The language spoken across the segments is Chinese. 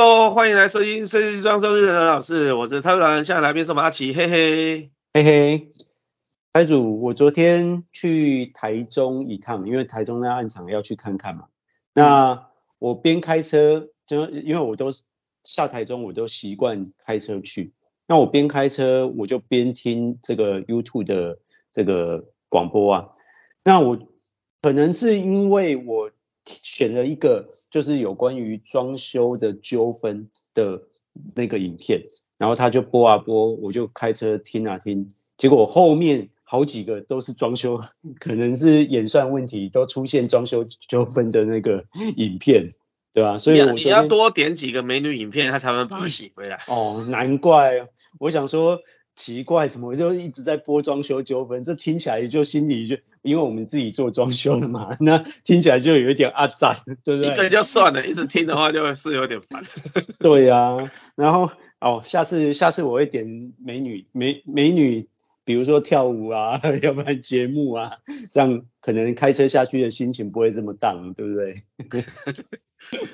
Hello，欢迎来收听设计装修日的老师，我是蔡主任，现在来宾是我们阿奇，嘿嘿嘿嘿。台主，我昨天去台中一趟，因为台中那暗场要去看看嘛。那我边开车，就因为我都下台中，我都习惯开车去。那我边开车，我就边听这个 YouTube 的这个广播啊。那我可能是因为我选了一个就是有关于装修的纠纷的那个影片，然后他就播啊播，我就开车听啊听，结果后面好几个都是装修，可能是演算问题，都出现装修纠纷的那个影片。对吧？所以我你要多点几个美女影片，他才能把它洗回来。哦，难怪，我想说奇怪，什么就一直在播装修纠纷，这听起来就心里就，因为我们自己做装修的嘛，那听起来就有一点阿杂，对不对？一个就算了，一直听的话就是有点烦。对呀、啊，然后哦，下次下次我会点美女美美女。比如说跳舞啊，要不然节目啊，这样可能开车下去的心情不会这么荡，对不对？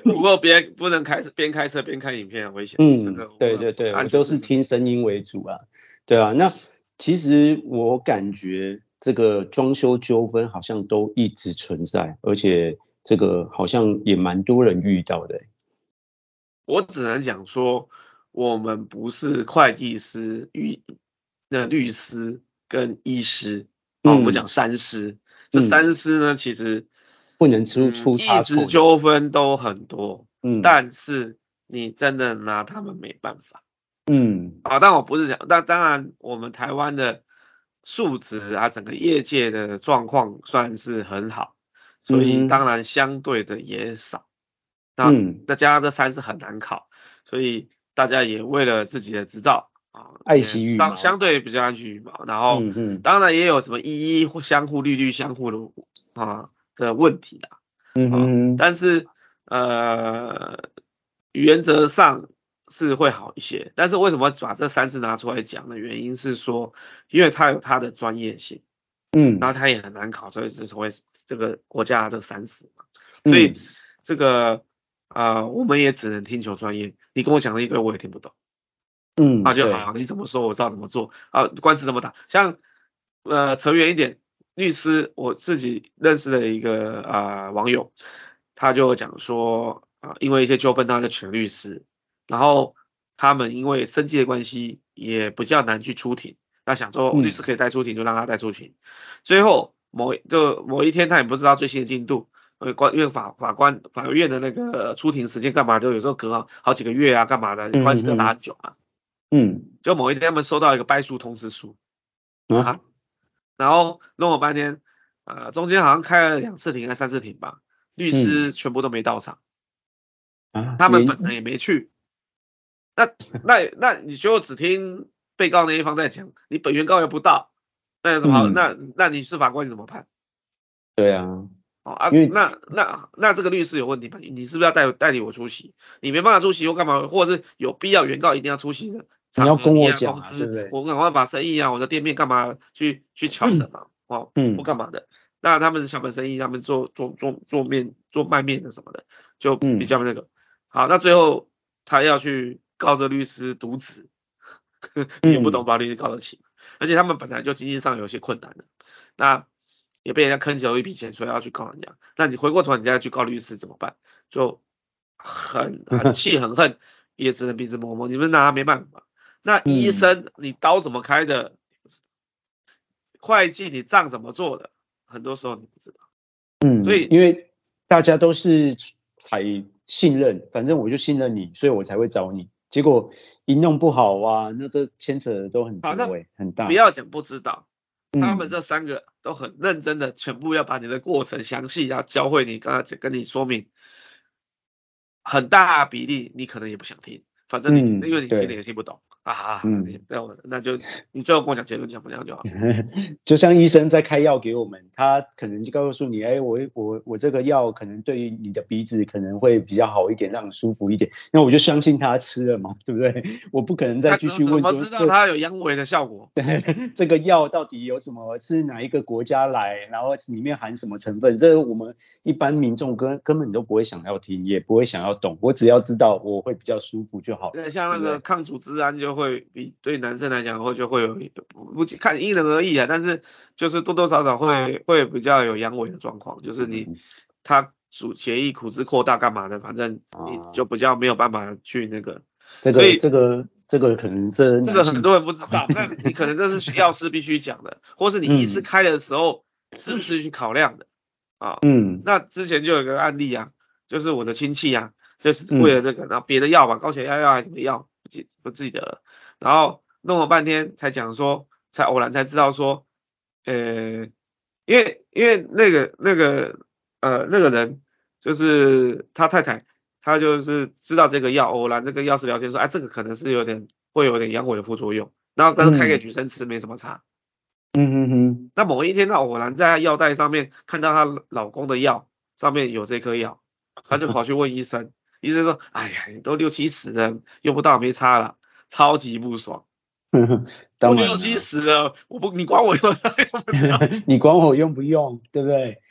不过别不能开边开车边看影片，很危险。嗯，这个对对对，我都是听声音为主啊。对啊，那其实我感觉这个装修纠纷好像都一直存在，而且这个好像也蛮多人遇到的。我只能讲说，我们不是会计师律。那律师跟医师，啊、嗯，我们讲三师，嗯、这三师呢，其实不能出出差错，一直纠纷都很多，嗯，但是你真的拿他们没办法，嗯，啊，但我不是讲，但当然我们台湾的数值啊，整个业界的状况算是很好，所以当然相对的也少，嗯，那再加上这三是很难考，所以大家也为了自己的执照。啊，爱惜羽毛。相相对比较爱惜羽毛，然后，嗯嗯，当然也有什么一一相互利率相互的啊的问题啦，嗯嗯，但是呃原则上是会好一些，但是为什么把这三次拿出来讲的原因是说，因为他有他的专业性，嗯，然后他也很难考，所以就成为这个国家的这三十嘛，所以这个啊、呃、我们也只能听求专业，你跟我讲的一堆我也听不懂。嗯，那就好，你怎么说我知道怎么做。啊。官司怎么打，像呃扯远一点，律师我自己认识的一个啊、呃、网友，他就讲说啊、呃，因为一些纠纷，他就请律师，然后他们因为生计的关系，也比较难去出庭，那想说律师可以带出庭，就让他带出庭。最后某就某一天，他也不知道最新的进度，因为官因为法法官法院的那个出庭时间干嘛，就有时候隔好好几个月啊，干嘛的，官司要打很久啊。嗯，就某一天他们收到一个败诉通知书，啊，然后弄了半天，呃，中间好像开了两次庭还是三次庭吧，律师全部都没到场，啊，他们本人也没去，那那那你就只听被告那一方在讲，你本原告又不到，那有什么好？那那你是法官你怎么判？对啊。哦啊，那那那这个律师有问题吧？你是不是要代代理我出席？你没办法出席，我干嘛？或者是有必要原告一定要出席的？你要跟我讲，啊，对不对？我赶快把生意啊，我的店面干嘛去去抢什么？哦，嗯，我干嘛的？那他们是小本生意，他们做做做做面做卖面的什么的，就比较那个。好，那最后他要去告这律师渎职，也不懂法律告得起，而且他们本来就经济上有些困难的，那。也被人家坑走一笔钱，所以要去告人家。那你回过头，人家去告律师怎么办？就很很气很恨，也只能鼻子摸摸。你们拿他没办法。那医生，你刀怎么开的？会计，你账怎么做的？很多时候你不知道。嗯，所以因为大家都是采信任，反正我就信任你，所以我才会找你。结果一弄不好哇，那这牵扯的都很多，很大。不要讲不知道。他们这三个都很认真的，全部要把你的过程详细要教会你，刚才跟你说明，很大比例你可能也不想听，反正你、嗯、因为你听你也听不懂，啊，嗯，对，那就你最后跟我讲结论，讲不讲就好。就像医生在开药给我们，他可能就告诉你，哎，我我我这个药可能对于你的鼻子可能会比较好一点，让你舒服一点，那我就相信他吃了嘛，对不对？我不可能再继续问说，怎么知道它有阳痿的效果？对，这个药到底有什么？是哪一个国家来？然后里面含什么成分？这个我们一般民众根根本都不会想要听，也不会想要懂。我只要知道我会比较舒服就好。对，像那个抗组织胺就会比对男生来讲会就会有不看因人而异啊，但是就是多多少少会会比较有阳痿的状况，就是你他主协议苦之扩大干嘛的，反正你就比较没有办法去那个。这个这个这个可能这这个很多人不知道，但你可能这是药师必须讲的，或是你医师开的时候是不是去考量的啊？嗯，那之前就有个案例啊，就是我的亲戚啊，就是为了这个，然后别的药吧，高血压药还是什么药，不记不记得了。然后弄了半天才讲说，才偶然才知道说，呃，因为因为那个那个呃那个人就是他太太，他就是知道这个药，偶然这个药师聊天说，哎，这个可能是有点会有点阳痿的副作用，然后但是开给女生吃没什么差。嗯嗯嗯。那某一天他偶然在药袋上面看到她老公的药上面有这颗药，她就跑去问医生，医生说，哎呀，你都六七十了，用不到没差了。超级不爽，我六七十了，我不，你管我用，你管我用不用，对不对？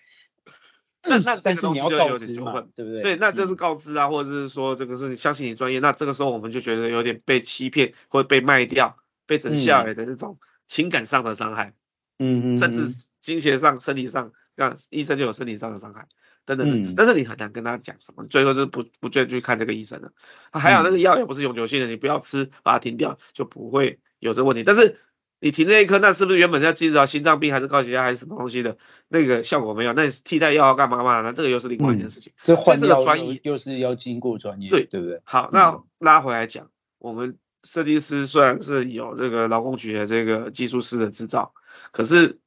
那那但是你要告知嘛，对不对？对，那就是告知啊，或者是说这个是相信你专业，那这个时候我们就觉得有点被欺骗，或者被卖掉，被整下来的这种情感上的伤害，嗯嗯，甚至金钱上、身体上，让医生就有身体上的伤害。等等等，但是你很难跟他讲什么，最后就是不不愿意去看这个医生了。还好那个药也不是永久性的，你不要吃，把它停掉就不会有这个问题。但是你停这一颗，那是不是原本要治疗心脏病还是高血压还是什么东西的那个效果没有？那你替代药要干嘛嘛？那这个又是另外一件事情。这换药又是要经过专业，对对不对？好，那拉回来讲，我们设计师虽然是有这个劳工局的这个技术师的执照，可是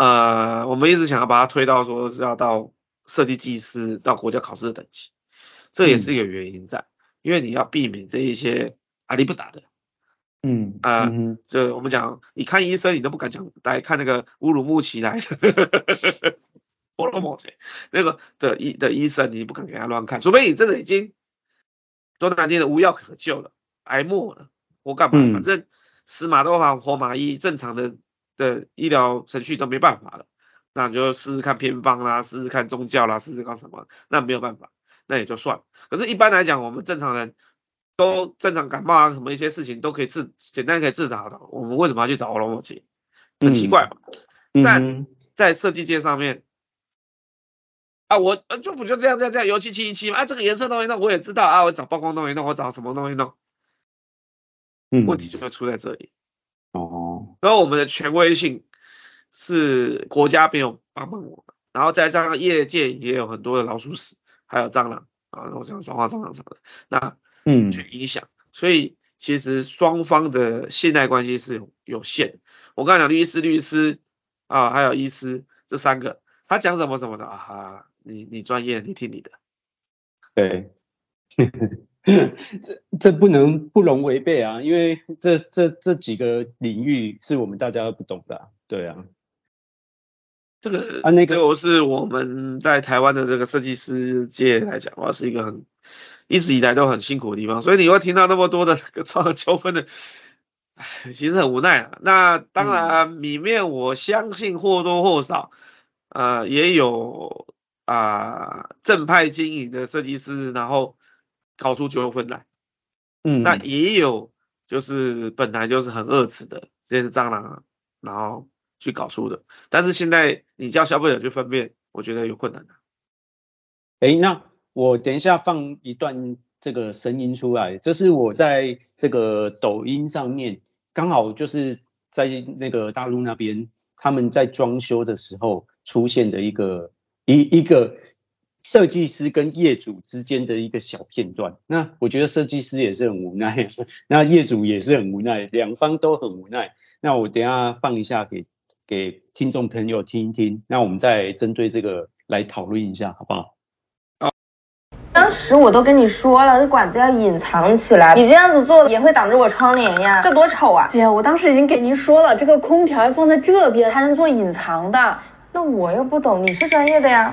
呃，我们一直想要把它推到说是要到。设计技师到国家考试的等级，这也是一个原因在，嗯、因为你要避免这一些阿里不达的，嗯啊，呃、嗯就我们讲，你看医生你都不敢讲，来看那个乌鲁木齐来的，波罗莫齐那个的医的医生，你不敢给他乱看，除非你真的已经多难听的无药可救了，挨末了，我干嘛，嗯、反正死马当活马医，正常的的医疗程序都没办法了。那你就试试看偏方啦，试试看宗教啦，试试看什么，那没有办法，那也就算了。可是，一般来讲，我们正常人都正常感冒啊，什么一些事情都可以治，简单可以治得好的，我们为什么要去找欧罗摩奇？很奇怪嘛。嗯、但在设计界上面，啊，我就不就这样这样这样，油漆漆一漆嘛，啊，这个颜色弄一弄，我也知道啊，我找曝光弄一弄，我找什么弄一弄，嗯，问题就会出在这里。哦，然后我们的权威性。是国家没有帮帮我们，然后再加上业界也有很多的老鼠屎，还有蟑螂啊，然后像双花蟑螂什么的，那嗯去影响，嗯、所以其实双方的信赖关系是有有限。我刚才讲律师、律师啊，还有医师这三个，他讲什么什么的啊，你你专业，你听你的。对，这这不能不容违背啊，因为这这这几个领域是我们大家都不懂的、啊，对啊。这个啊，那个，这个是我们在台湾的这个设计师界来讲，哇，是一个很一直以来都很辛苦的地方。所以你会听到那么多的这个纠纷的，唉，其实很无奈啊。那当然里面我相信或多或少，呃，也有啊、呃、正派经营的设计师，然后搞出纠纷来。嗯，那也有就是本来就是很恶质的这些蟑螂，然后。去搞出的，但是现在你叫消费者去分辨，我觉得有困难的。哎，那我等一下放一段这个声音出来，这是我在这个抖音上面，刚好就是在那个大陆那边，他们在装修的时候出现的一个一一个设计师跟业主之间的一个小片段。那我觉得设计师也是很无奈，那业主也是很无奈，两方都很无奈。那我等一下放一下给。给听众朋友听一听，那我们再针对这个来讨论一下，好不好？当时我都跟你说了，这管子要隐藏起来，你这样子做也会挡着我窗帘呀，这多丑啊！姐，我当时已经给您说了，这个空调要放在这边，还能做隐藏的。那我又不懂，你是专业的呀。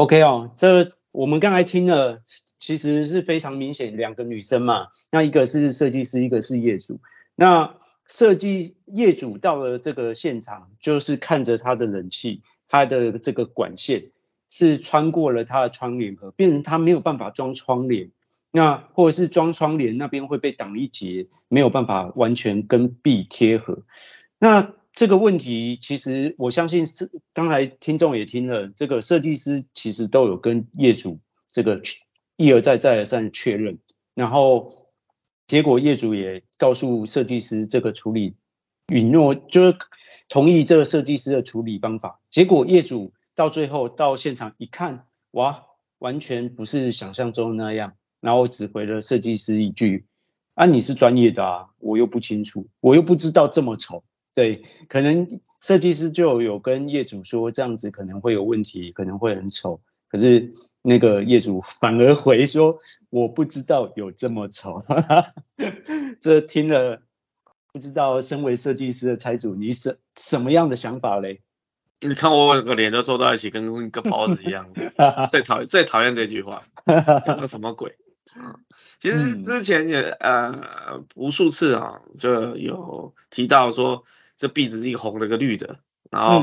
OK 哦，这我们刚才听了，其实是非常明显，两个女生嘛，那一个是设计师，一个是业主。那设计业主到了这个现场，就是看着他的冷气，他的这个管线是穿过了他的窗帘盒，变成他没有办法装窗帘，那或者是装窗帘那边会被挡一截，没有办法完全跟壁贴合。那这个问题其实我相信是刚才听众也听了，这个设计师其实都有跟业主这个一而再再而三的确认，然后。结果业主也告诉设计师这个处理允诺，就是同意这个设计师的处理方法。结果业主到最后到现场一看，哇，完全不是想象中那样。然后只回了设计师一句：“啊，你是专业的啊，我又不清楚，我又不知道这么丑。”对，可能设计师就有跟业主说这样子可能会有问题，可能会很丑。可是那个业主反而回说：“我不知道有这么丑。”这听了不知道身为设计师的财主，你什什么样的想法嘞？你看我两个脸都皱到一起，跟一个包子一样。最讨厌最讨厌这句话，讲个什么鬼？其实之前也呃无数次啊，就有提到说这壁纸是一个红的，一个绿的，然后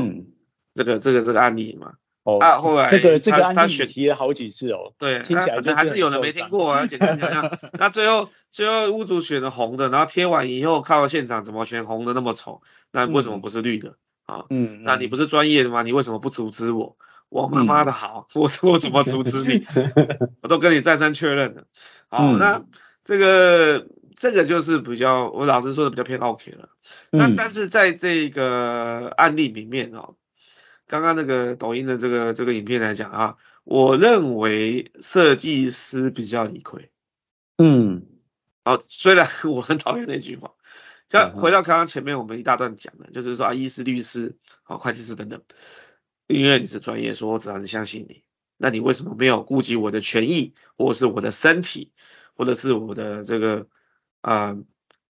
这个这个这个案例嘛。哦，啊，后来这个这个案例选题了好几次哦，对，听起来可能还是有人没听过啊，简单讲讲。那最后最后屋主选了红的，然后贴完以后看到现场怎么选红的那么丑？那为什么不是绿的啊？嗯，那你不是专业的吗？你为什么不阻止我？我妈妈的好，我我怎么阻止你？我都跟你再三确认了。好，那这个这个就是比较，我老实说的比较偏 OK 了。但但是在这个案例里面哦。刚刚那个抖音的这个这个影片来讲啊，我认为设计师比较理亏。嗯，好，虽然 我很讨厌那句话，像回到刚刚前面我们一大段讲的，就是说啊，医师、律师、啊会计师等等，因为你是专业，说我只能相信你，那你为什么没有顾及我的权益，或者是我的身体，或者是我的这个啊？呃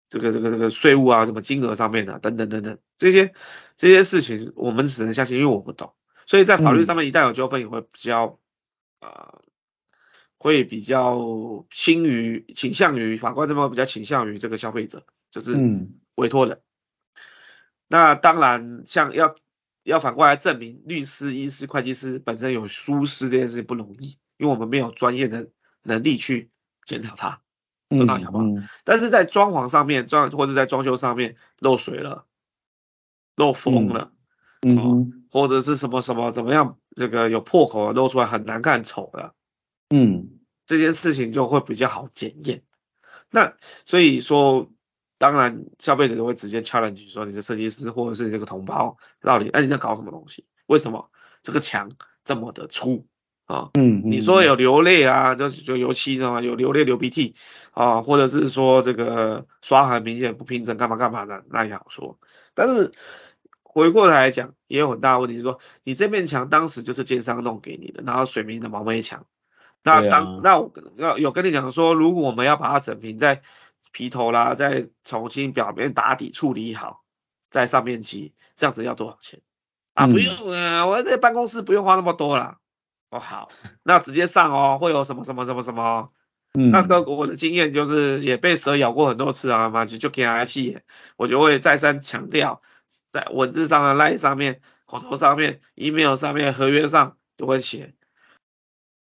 这个这个这个税务啊，什么金额上面的、啊、等等等等这些这些事情，我们只能相信，因为我不懂，所以在法律上面一旦有纠纷，也会比较啊、会比较倾于倾向于法官这边比较倾向于这个消费者，就是委托人。嗯、那当然，像要要反过来证明律师、医师、会计师本身有疏失这件事情不容易，因为我们没有专业的能力去检讨它。都那好不好？嗯、但是在装潢上面，装或者在装修上面漏水了、漏风了，嗯，嗯或者是什么什么怎么样，这个有破口了，露出来很难看、丑的，嗯，这件事情就会比较好检验。那所以说，当然消费者就会直接 challenge 说，你的设计师或者是你这个同胞到底，哎，你在搞什么东西？为什么这个墙这么的粗？啊，嗯，你说有流泪啊，就就油漆的嘛，有流泪流鼻涕啊，或者是说这个刷痕明显不平整，干嘛干嘛的，那也好说。但是回过头来讲，也有很大的问题，就是说你这面墙当时就是建商弄给你的，然后水泥的毛坯墙，那当、啊、那我要有跟你讲说，如果我们要把它整平，再皮头啦，再重新表面打底处理好，在上面漆，这样子要多少钱？啊，不用啊，我在办公室不用花那么多啦。哦好，那直接上哦，会有什么什么什么什么？嗯，那个我的经验就是也被蛇咬过很多次啊嘛，就就给他气，我就会再三强调，在文字上的 line 上面、口头上面、email 上面、合约上都会写，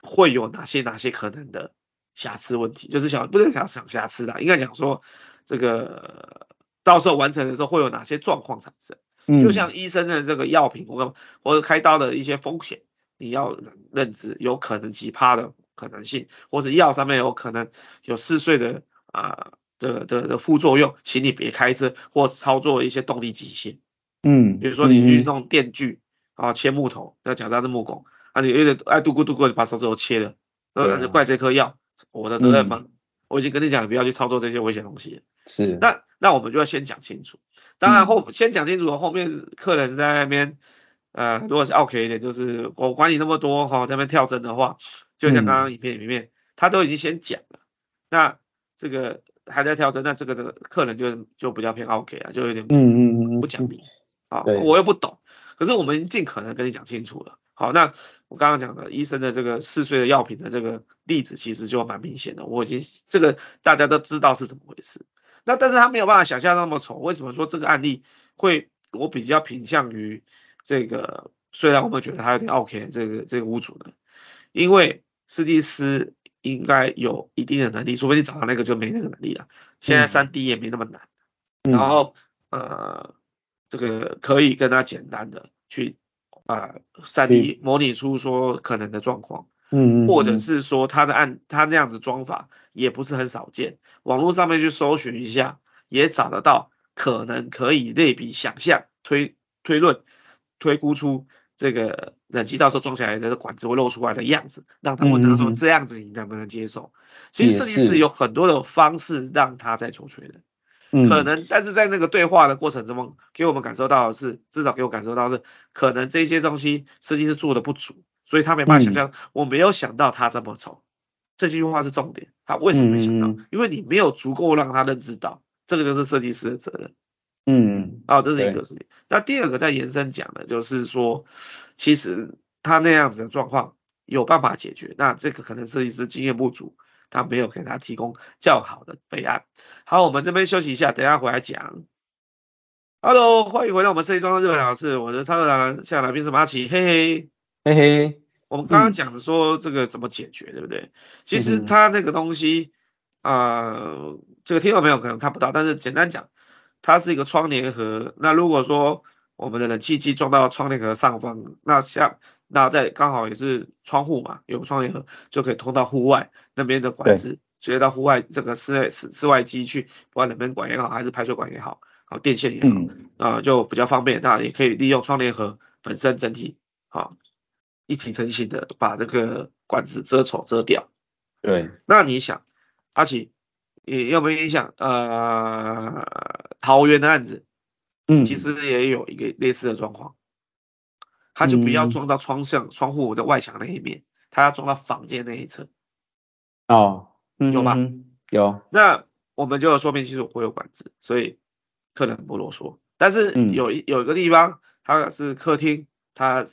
会有哪些哪些可能的瑕疵问题，就是想不能想想瑕疵的，应该讲说这个到时候完成的时候会有哪些状况产生，嗯，就像医生的这个药品我或者开刀的一些风险。你要认知有可能奇葩的可能性，或者药上面有可能有嗜睡的啊的的的副作用，请你别开车或操作一些动力机械。嗯，比如说你去弄电锯啊，切木头，那假设是木工啊，你有点爱度咕度咕就把手指头切了，那就怪这颗药，我的责任吗？我已经跟你讲，不要去操作这些危险东西。是，那那我们就要先讲清楚。当然后先讲清楚，后面客人在那边。呃，如果是 OK 一点，就是我管你那么多哈，在那边跳针的话，就像刚刚影片里面，嗯、他都已经先讲了，那这个还在跳针，那这个这个客人就就比较偏 OK 啊，就有点嗯嗯嗯不讲理啊，我又不懂，可是我们尽可能跟你讲清楚了。好，那我刚刚讲的医生的这个嗜睡的药品的这个例子，其实就蛮明显的，我已经这个大家都知道是怎么回事。那但是他没有办法想象那么丑，为什么说这个案例会我比较偏向于这个？虽然我们觉得他有点 OK，这个这个屋主呢，因为设计师应该有一定的能力，除非你找到那个就没那个能力了。现在三 D 也没那么难，嗯、然后呃，这个可以跟他简单的去啊三 D 模拟出说可能的状况，嗯，或者是说他的按他那样子装法也不是很少见，网络上面去搜寻一下也找得到，可能可以类比想象推推论推估出。这个冷气到时候装起来的管子会露出来的样子，让他问他说这样子你能不能接受？嗯、其实设计师有很多的方式让他在出吹的，嗯、可能但是在那个对话的过程中，给我们感受到的是，至少给我感受到的是，可能这些东西设计师做的不足，所以他没办法想象。嗯、我没有想到他这么丑，这句话是重点。他为什么没想到？嗯、因为你没有足够让他认知到，这个就是设计师的责任。嗯，哦，这是一个事情。那第二个再延伸讲的，就是说，其实他那样子的状况有办法解决，那这个可能设计师经验不足，他没有给他提供较好的备案。好，我们这边休息一下，等一下回来讲。Hello，欢迎回到我们设计装的日本老师，我的超人现在来宾是马奇，嘿嘿，嘿嘿。我们刚刚讲的说这个怎么解决，嗯、对不对？其实他那个东西啊、呃，这个听众朋友可能看不到，但是简单讲。它是一个窗帘盒，那如果说我们的冷气机装到窗帘盒上方，那像那在刚好也是窗户嘛，有窗帘盒就可以通到户外那边的管子，直接到户外这个室内室室外机去，不管冷门管也好，还是排水管也好，好电线也好，啊、就比较方便，那也可以利用窗帘盒本身整体，好一体成型的把这个管子遮丑遮掉。对，那你想，阿奇。也有没有印象？呃，桃园的案子，嗯，其实也有一个类似的状况，他就不要装到窗向窗户的外墙那一面，他要装到房间那一侧。哦，嗯、有吗？有。那我们就有说明清楚会有管子，所以客人不啰嗦。但是有一有一个地方，它是客厅，他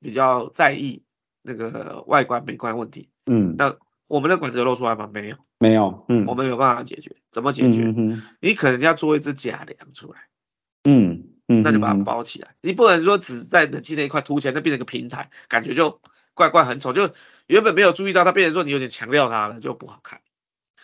比较在意那个外观美观问题。嗯，那。我们的管子有露出来吗？没有，没有，嗯，我们有办法解决，怎么解决？嗯嗯、你可能要做一只假梁出来，嗯嗯，那就把它包起来，你不能说只在冷气那一块凸起来，那变成个平台，感觉就怪怪很丑，就原本没有注意到它，变成说你有点强调它了，就不好看。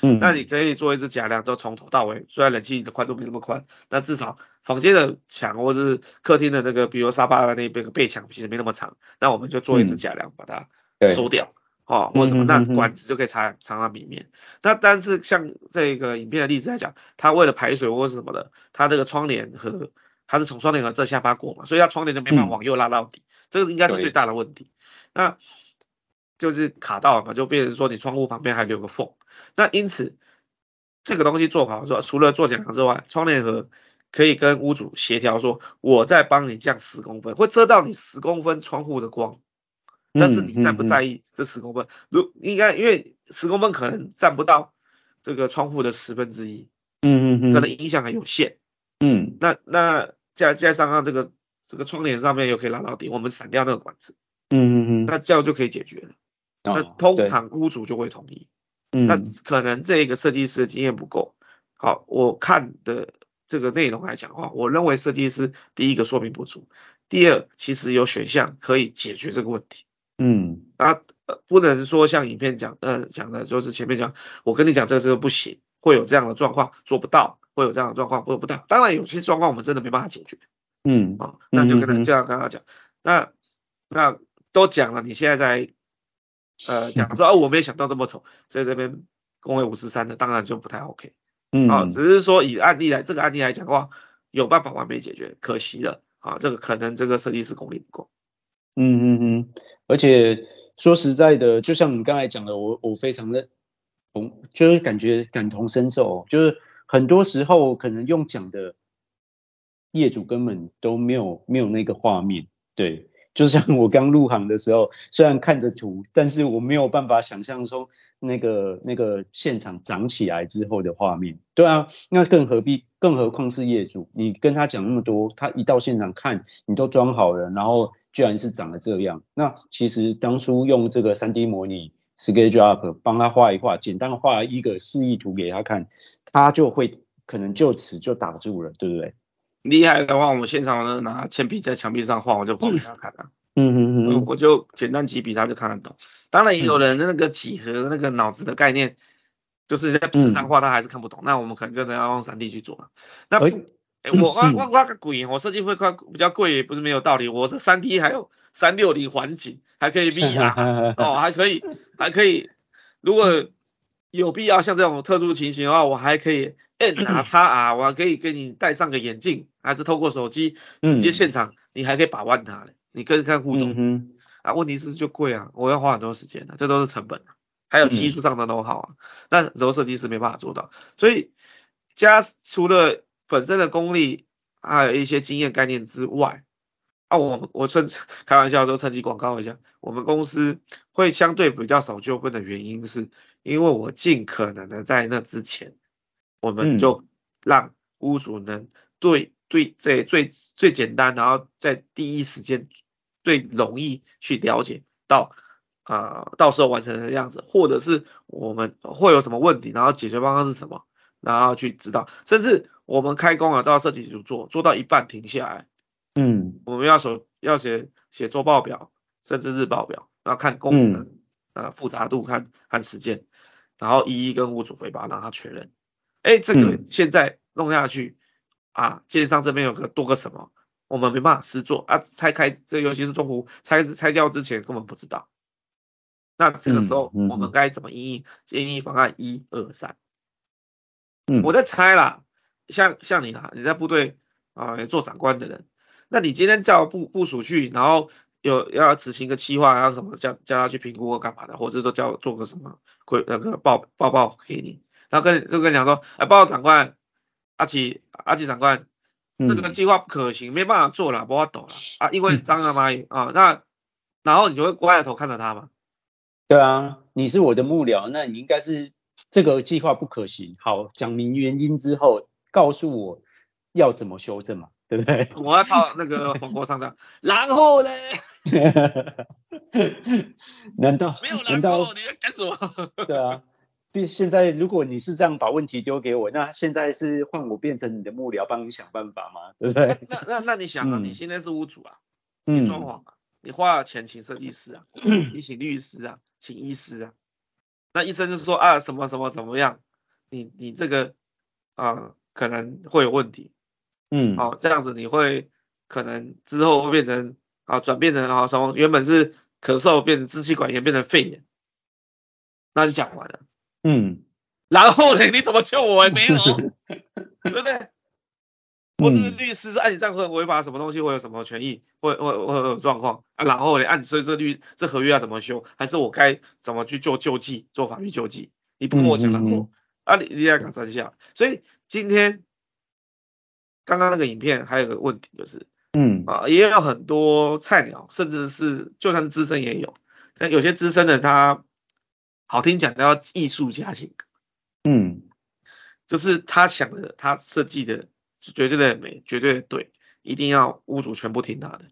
嗯，那你可以做一只假梁，就从头到尾，虽然冷气的宽度没那么宽，那至少房间的墙或者是客厅的那个，比如沙发的那边的背墙其实没那么长，那我们就做一只假梁把它收掉。嗯哦，或什么，那管子就可以藏藏到里面。那但是像这个影片的例子来讲，它为了排水或是什么的，它这个窗帘和它是从窗帘盒这下巴过嘛，所以它窗帘就没办法往右拉到底，嗯、这个应该是最大的问题。那就是卡到了嘛，就变成说你窗户旁边还留个缝。那因此这个东西做好说，除了做假梁之外，窗帘盒可以跟屋主协调说，我再帮你降十公分，会遮到你十公分窗户的光。但是你在不在意这十公分？如应该，因为十公分可能占不到这个窗户的十分之一，嗯嗯嗯，可能影响很有限，嗯，那那加加上上这个这个窗帘上面又可以拉到底，我们散掉那个管子，嗯嗯嗯，那这样就可以解决了。那通常屋主就会同意，嗯，那可能这个设计师的经验不够。好，我看的这个内容来讲的话，我认为设计师第一个说明不足，第二其实有选项可以解决这个问题。嗯，啊，不能说像影片讲，呃，讲的就是前面讲，我跟你讲这个这个不行，会有这样的状况，做不到，会有这样的状况，做不到。当然有些状况我们真的没办法解决，嗯，啊，那就跟他这样跟他讲，那那都讲了，你现在在，呃，讲说，哦，我没有想到这么丑，所以这边公卫五十三的当然就不太 OK，嗯，啊，只是说以案例来这个案例来讲的话，有办法完美解决，可惜了，啊，这个可能这个设计师功力不够，嗯嗯嗯。而且说实在的，就像你刚才讲的，我我非常的同，就是感觉感同身受，就是很多时候可能用讲的业主根本都没有没有那个画面，对，就像我刚入行的时候，虽然看着图，但是我没有办法想象说那个那个现场长起来之后的画面。对啊，那更何必，更何况是业主，你跟他讲那么多，他一到现场看，你都装好了，然后居然是长得这样。那其实当初用这个 3D 模拟 SketchUp 帮他画一画，简单画一个示意图给他看，他就会可能就此就打住了，对不对？厉害的话，我们现场呢拿铅笔在墙壁上画，我就画给他看了。嗯嗯嗯，我就简单几笔他就看得懂。当然也有人那个几何那个脑子的概念，就是在纸上画他还是看不懂，嗯、那我们可能真的要用三 D 去做。那、欸欸、我我我我个鬼，我设计会快比较贵也不是没有道理。我是三 D 还有三六零环景，还可以 VR 哦，还可以还可以，如果有必要像这种特殊情形的话，我还可以。N R X R，我还可以给你戴上个眼镜，还是透过手机直接现场，你还可以把玩它嘞，你跟看互动。嗯、啊，问题是就贵啊，我要花很多时间的，这都是成本啊，还有技术上的 know-how 啊，但很多设计师没办法做到，所以加除了本身的功力，还有一些经验概念之外，啊，我我趁 开玩笑说趁机广告一下，我们公司会相对比较少纠纷的原因是，因为我尽可能的在那之前。我们就让屋主能对对最最最简单，然后在第一时间最容易去了解到啊、呃，到时候完成的样子，或者是我们会有什么问题，然后解决方案是什么，然后去知道，甚至我们开工啊，到设计组做做到一半停下来，嗯，我们要手要写写周报表，甚至日报表，然后看工程的啊、呃、复杂度看看时间，然后一一跟屋主汇报，让他确认。哎，这个现在弄下去、嗯、啊，建商这边有个多个什么，我们没办法实做啊，拆开这尤其是中湖拆拆掉之前根本不知道。那这个时候我们该怎么应应？建议方案一二三。嗯，我在猜啦，像像你啦，你在部队啊做长官的人，那你今天叫部部署去，然后有要执行个计划，要什么叫叫他去评估或干嘛的，或者都叫做个什么规那个报报报给你。然后跟就跟你讲说，哎，报告长官，阿奇阿奇长官，这个计划不可行，嗯、没办法做了，不要抖了啊，因为脏了嘛啊，那然后你就会歪着头看着他嘛。对啊，你是我的幕僚，那你应该是这个计划不可行，好，讲明原因之后，告诉我要怎么修正嘛，对不对？我要靠那个黄国昌的，然后呢？难道没有然后？你在干什么？对啊。现在如果你是这样把问题丢给我，那现在是换我变成你的幕僚帮你想办法吗？对不对？那那那，你想啊，嗯、你现在是屋主啊，你装潢啊，你花了钱请设计师啊，你请律师啊，请医师啊，那医生就是说啊什么什么怎么样，你你这个啊可能会有问题，嗯，好、啊、这样子你会可能之后会变成啊转变成啊从原本是咳嗽变成支气管炎变成肺炎，那就讲完了。嗯，然后呢？你怎么救我？也没有，对不对？我是律师，按你这样会违法什么东西，会有什么权益，会会会有状况啊？然后呢？按所以这律这合约要怎么修？还是我该怎么去做救济？做法律救济？你不跟我讲，然后、啊，你你要讲这些。所以今天刚刚那个影片还有个问题就是，嗯啊，也有很多菜鸟，甚至是就算是资深也有，但有些资深的他。好听讲叫艺术家型，嗯，就是他想的，他设计的是绝对的美，绝对的对，一定要屋主全部听他的，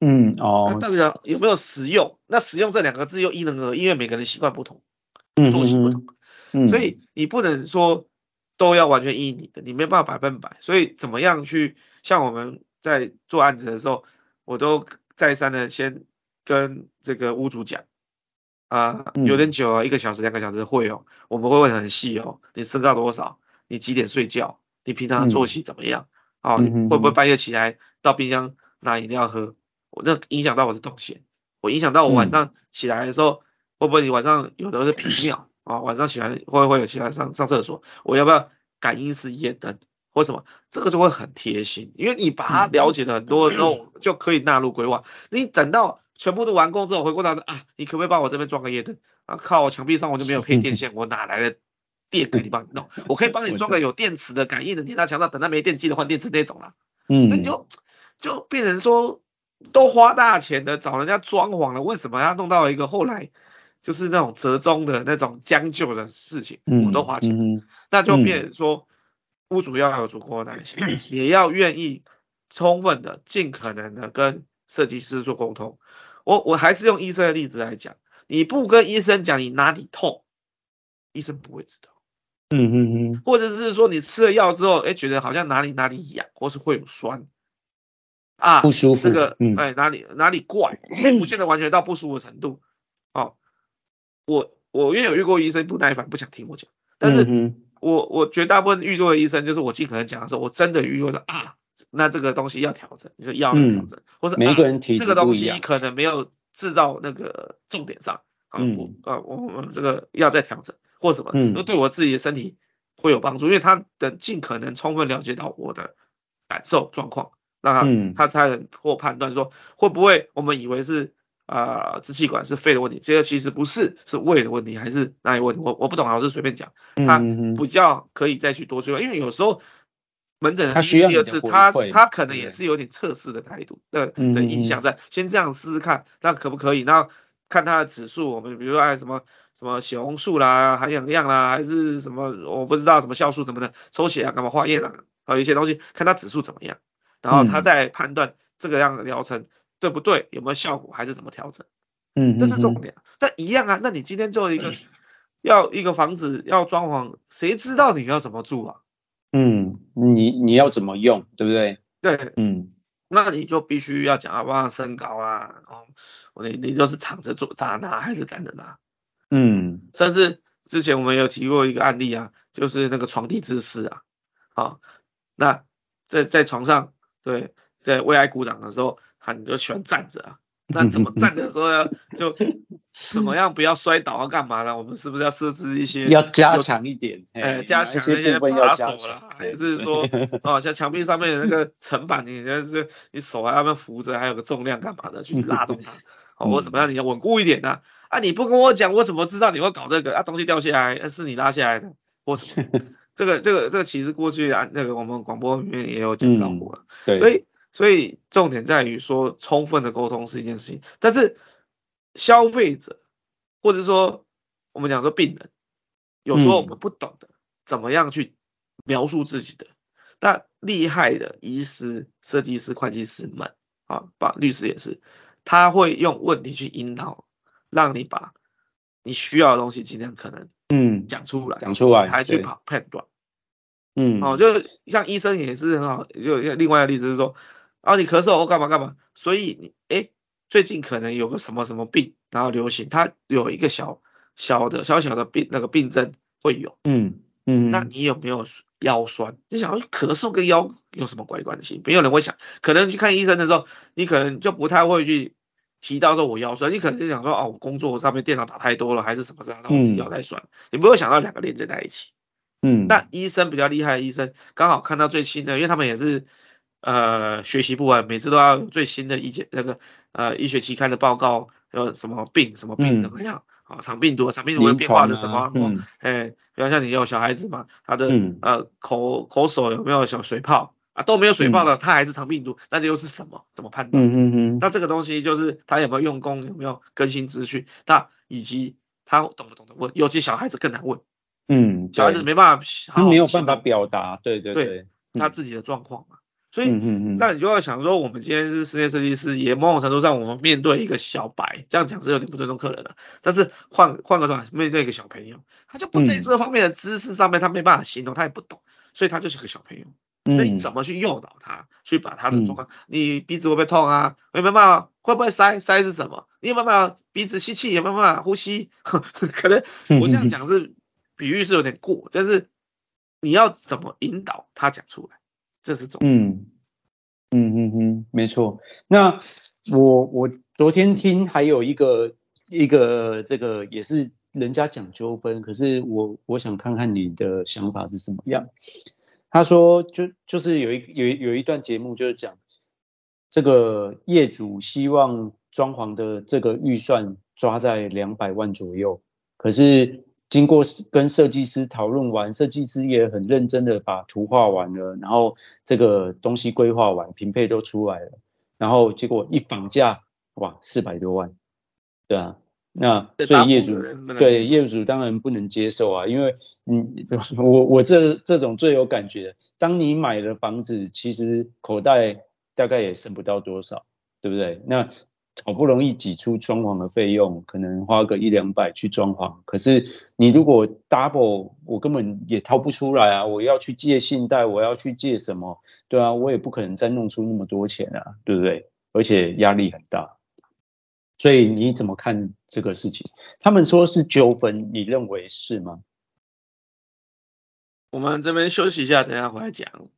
嗯哦，那到底有没有实用？那实用这两个字又因人而异，因为每个人习惯不同，作息不同，嗯，所以你不能说都要完全依你的，你没办法百分百，所以怎么样去像我们在做案子的时候，我都再三的先跟这个屋主讲。啊，有点久啊，一个小时、两个小时会哦，我们会问很细哦，你身高多少？你几点睡觉？你平常作息怎么样？啊，会不会半夜起来到冰箱拿饮料喝？我这影响到我的动线，我影响到我晚上起来的时候，会不会你晚上有的是频尿啊？晚上起来会不会有起来上上厕所？我要不要感应式夜灯或什么？这个就会很贴心，因为你把它了解的很多的时候，就可以纳入规划。你等到。全部都完工之后回过头说啊，你可不可以帮我这边装个夜灯啊？靠，我墙壁上我就没有配电线，我哪来的电给你帮你弄？我可以帮你装个有电池的感应的，电大墙上，等它没电记得换电池那种啦。嗯，那你就就变成说都花大钱的找人家装潢了，为什么要弄到一个后来就是那种折中的那种将就的事情？嗯、我都花钱，嗯、那就变成说屋主要有足够的耐心，嗯、也要愿意充分的、尽可能的跟设计师做沟通。我我还是用医生的例子来讲，你不跟医生讲你哪里痛，医生不会知道。嗯嗯嗯。或者是说你吃了药之后，哎，觉得好像哪里哪里痒，或是会有酸。啊，不舒服，这个，嗯、哎，哪里哪里怪，不见得完全到不舒服的程度。哦，我我因为有遇过医生不耐烦，不想听我讲，但是我我绝大部分遇到的医生，就是我尽可能讲的时候，我真的遇过说啊，那这个东西要调整，你说药要调整，嗯、或是每个人提、啊、这个东西可能没有治到那个重点上，啊，我啊我们这个要再调整或什么，嗯，对我自己的身体会有帮助，因为他能尽可能充分了解到我的感受状况。那他他才能或判断说会不会我们以为是啊、呃、支气管是肺的问题，这个其实不是，是胃的问题还是哪里问题？我我不懂，啊，我是随便讲，他比较可以再去多追问，因为有时候门诊他需要的是他他可能也是有点测试的态度的的印象在，先这样试试看，那可不可以？那看它的指数，我们比如说哎什么什么血红素啦、含氧量啦，还是什么我不知道什么酵素什么的，抽血啊、干嘛化验啊，还有一些东西，看它指数怎么样。然后他再判断这个样的疗程对不对，有没有效果，还是怎么调整，嗯，这是重点。但一样啊，那你今天做一个要一个房子要装潢，谁知道你要怎么住啊？嗯，你你要怎么用，对不对？对，嗯，那你就必须要讲要往上升高啊，哦，你你就是躺着做咋拿还是站着拿？嗯，甚至之前我们有提过一个案例啊，就是那个床地姿势啊，哦，那在在床上。对，在为爱鼓掌的时候，他你就喜欢站着啊。那怎么站的时候要就怎么样不要摔倒啊？干嘛呢？我们是不是要设置一些要加强一点？哎，加强一些把手了，还是说哦，像墙壁上面的那个层板，你就是你手还要不要扶着，还有个重量干嘛的去拉动它？哦，我怎么样？你要稳固一点呢？啊，你不跟我讲，我怎么知道你会搞这个？啊，东西掉下来是你拉下来的，或什么？这个这个这个其实过去啊，那个我们广播里面也有讲到过，嗯、对，所以所以重点在于说充分的沟通是一件事情，但是消费者或者说我们讲说病人，有时候我们不懂得怎么样去描述自己的，那、嗯、厉害的医师、设计师、会计师们啊，把律师也是，他会用问题去引导，让你把你需要的东西尽量可能。嗯，讲出来，讲出来，还去跑判断。嗯，哦，就像医生也是很好，就另外一个例子是说，啊，你咳嗽，我干嘛干嘛，所以你，哎，最近可能有个什么什么病，然后流行，它有一个小小的小小的病，那个病症会有。嗯嗯，那你有没有腰酸？你想，咳嗽跟腰有什么怪关系？没有人会想，可能去看医生的时候，你可能就不太会去。提到说我腰酸，你可能就想说哦，我工作上面电脑打太多了，还是什么事，然后我腰太酸，嗯、你不会想到两个连接在一起。嗯，那医生比较厉害的医生，刚好看到最新的，因为他们也是呃学习不完，每次都要有最新的医检那个呃医学期刊的报告，有什么病什么病怎么样，啊肠、嗯、病毒肠病毒会变化的什么？哎、嗯欸，比方像你有小孩子嘛，他的、嗯、呃口口手有没有小水泡？啊，都没有水泡的，他还是肠病毒，那这又是什么？怎么判断？嗯嗯嗯。那这个东西就是他有没有用功，有没有更新资讯，那以及他懂不懂得问，尤其小孩子更难问。嗯，小孩子没办法没有办法表达，对对对，对他自己的状况嘛。所以，嗯嗯嗯。那你就要想说，我们今天是室内设计师，也某种程度上，我们面对一个小白，这样讲是有点不尊重客人了。但是换换个说法，面对一个小朋友，他就不在这方面的知识上面，他没办法形容，他也不懂，所以他就是个小朋友。那你怎么去诱导他，去把他的状况？嗯、你鼻子会不会痛啊？有没有办法？会不会塞？塞是什么？你有没有办法鼻子吸气？有没有办法呼吸？可能我这样讲是比喻是有点过，但是你要怎么引导他讲出来，这是重点。嗯嗯嗯嗯，没错。那我我昨天听还有一个一个这个也是人家讲纠纷，可是我我想看看你的想法是什么样。他说就，就就是有一有有一段节目，就是讲这个业主希望装潢的这个预算抓在两百万左右，可是经过跟设计师讨论完，设计师也很认真的把图画完了，然后这个东西规划完，平配都出来了，然后结果一房价，哇，四百多万，对啊，那所以业主对业主当然不能接受啊，因为嗯，我我这这种最有感觉的，当你买了房子，其实口袋大概也剩不到多少，对不对？那好不容易挤出装潢的费用，可能花个一两百去装潢，可是你如果 double，我根本也掏不出来啊！我要去借信贷，我要去借什么？对啊，我也不可能再弄出那么多钱啊，对不对？而且压力很大，所以你怎么看这个事情？他们说是纠纷，你认为是吗？我们这边休息一下，等下回来讲。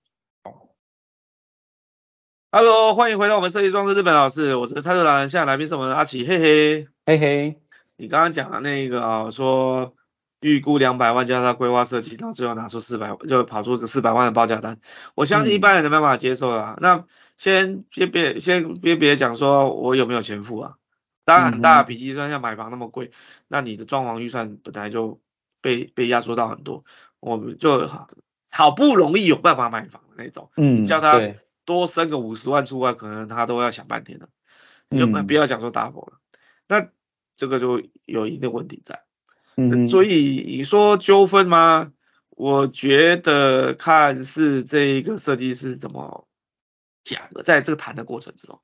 Hello，欢迎回到我们设计装饰日本老师，我是蔡卓达人，现在来宾是我们的阿奇，嘿嘿，嘿嘿。你刚刚讲的那个啊，说预估两百万加上规划设计，到最后拿出四百万，就跑出个四百万的报价单，我相信一般人没办法接受啊。嗯、那先先别先别别讲说我有没有钱付啊，当然很大的比例，算要买房那么贵，那你的装潢预算本来就被被压缩到很多，我们就好好不容易有办法买房的那种，嗯，叫他。多生个五十万出来，可能他都要想半天了，你就不要讲说 double 了，嗯、那这个就有一定的问题在。嗯，所以你说纠纷吗？我觉得看是这一个设计师怎么讲的，在这个谈的过程之中，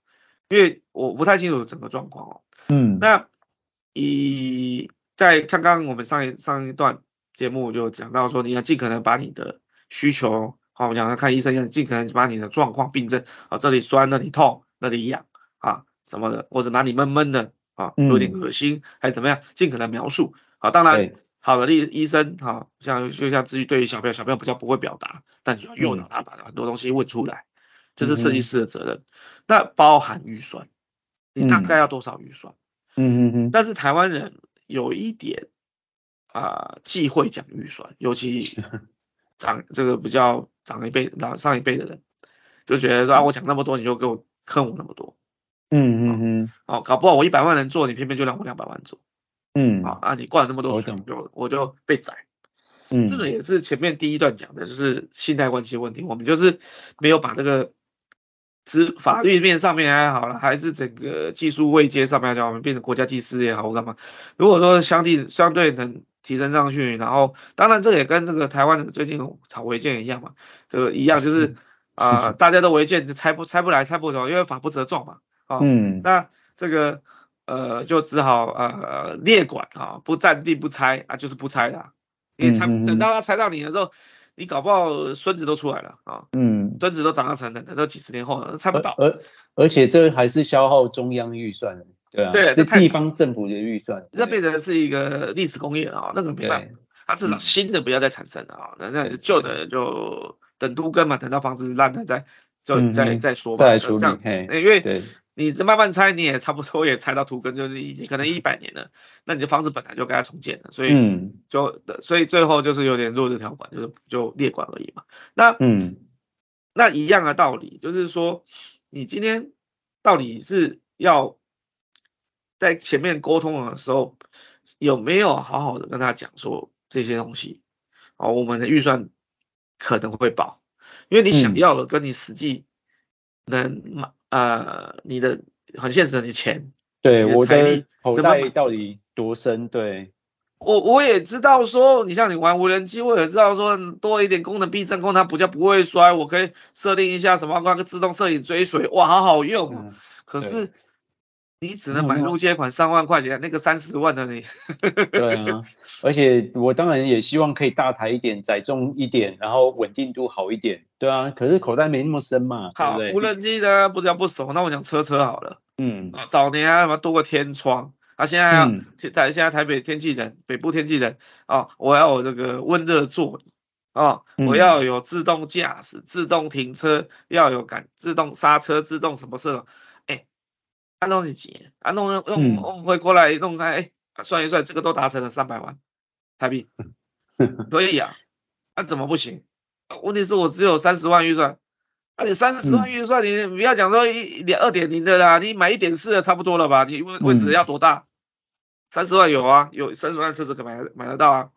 因为我不太清楚整个状况哦。嗯，那以在刚刚我们上一上一段节目就讲到说，你要尽可能把你的需求。好，我们讲看医生要尽可能把你的状况病症啊，这里酸，那里痛，那里痒啊什么的，或者哪里闷闷的啊，有点恶心，嗯、还是怎么样，尽可能描述。好，当然好的医医生，哈像就像至于对于小朋友，小朋友比较不会表达，但你要诱导他把很多东西问出来，这是设计师的责任。嗯、那包含预算，你大概要多少预算？嗯嗯嗯。但是台湾人有一点啊，忌讳讲预算，尤其。长这个比较长一辈、老上一辈的人，就觉得说啊，我讲那么多，你就给我坑我那么多，嗯嗯嗯，哦，搞不好我一百万人做，你偏偏就让我两百万做，嗯，啊啊，你灌了那么多水，就我就被宰，嗯，这个也是前面第一段讲的，就是信贷关系问题，我们就是没有把这个执法律面上面还好了，还是整个技术位阶上面来讲，我们变成国家技师也好，或干嘛，如果说相对相对能。提升上去，然后当然这也跟这个台湾最近炒违建一样嘛，这个一样就是啊、呃，大家都违建就拆不拆不来拆不走，因为法不责众嘛，啊、哦，嗯，那这个呃就只好呃列管啊，不占地不拆啊，就是不拆啦，你拆等到他拆到你的时候，你搞不好孙子都出来了啊，嗯，孙子都长大成人，等到几十年后了拆不到，而而且这还是消耗中央预算的。对啊，对，这地方政府的预算，那变成是一个历史工业啊，那个没办法，它至少新的不要再产生了啊，那那旧的就等都更嘛，等到房子烂了再就再再说吧，这样子，因为你这慢慢拆，你也差不多也拆到都更，就是已经可能一百年了，那你的房子本来就该要重建了，所以就所以最后就是有点弱日条款，就是就列管而已嘛。那嗯，那一样的道理，就是说你今天到底是要。在前面沟通的时候，有没有好好的跟他讲说这些东西？哦，我们的预算可能会保，因为你想要的跟你实际能买，嗯、呃，你的很现实的你钱，对，我的财力口袋到底多深？对，我我也知道说，你像你玩无人机，我也知道说多一点功能避震功能，它比较不会摔，我可以设定一下什么，那个自动摄影追随，哇，好好用，嗯、可是。你只能买入借款三万块钱，那个三十万的你。对啊，而且我当然也希望可以大台一点，载重一点，然后稳定度好一点。对啊，可是口袋没那么深嘛。好，对对无人机呢不知道不熟，那我讲车车好了。嗯。啊，早年啊什么多个天窗，啊现在要在、嗯、现在台北天气冷，北部天气冷啊，我要有这个温热座啊，我要有自动驾驶、自动停车，要有感自动刹车、自动什么色。安东西几？啊弄弄弄回过来弄开，哎、欸，算一算，这个都达成了三百万台币，可以啊，那、啊、怎么不行？问题是我只有三十万预算，啊你三十万预算，你不要讲说一点二点零的啦，你买一点四的差不多了吧？你位位置要多大？三十万有啊，有三十万车子可买买得到啊，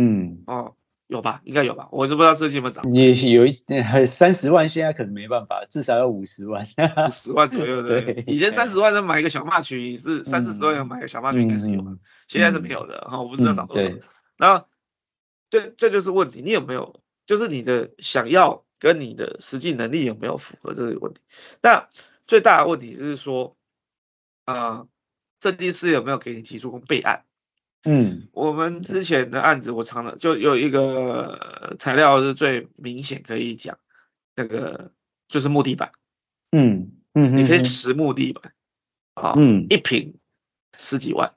嗯，哦，有吧？应该有吧？我是不知道设计有没有涨。也有一三十万，现在可能没办法，至少要五十万。五十万左右的，对。以前三十万能买一个小 March 是三四十万能买个小 March 应该是有的，现在是没有的哈，我不知道涨多少。然后这这就是问题，你有没有？就是你的想要跟你的实际能力有没有符合这个问题？那最大的问题就是说，啊，设计师有没有给你提出过备案？嗯，我们之前的案子，我常常就有一个材料是最明显可以讲，那个就是木地板，嗯嗯，你可以实木地板，啊，嗯，一平十几万，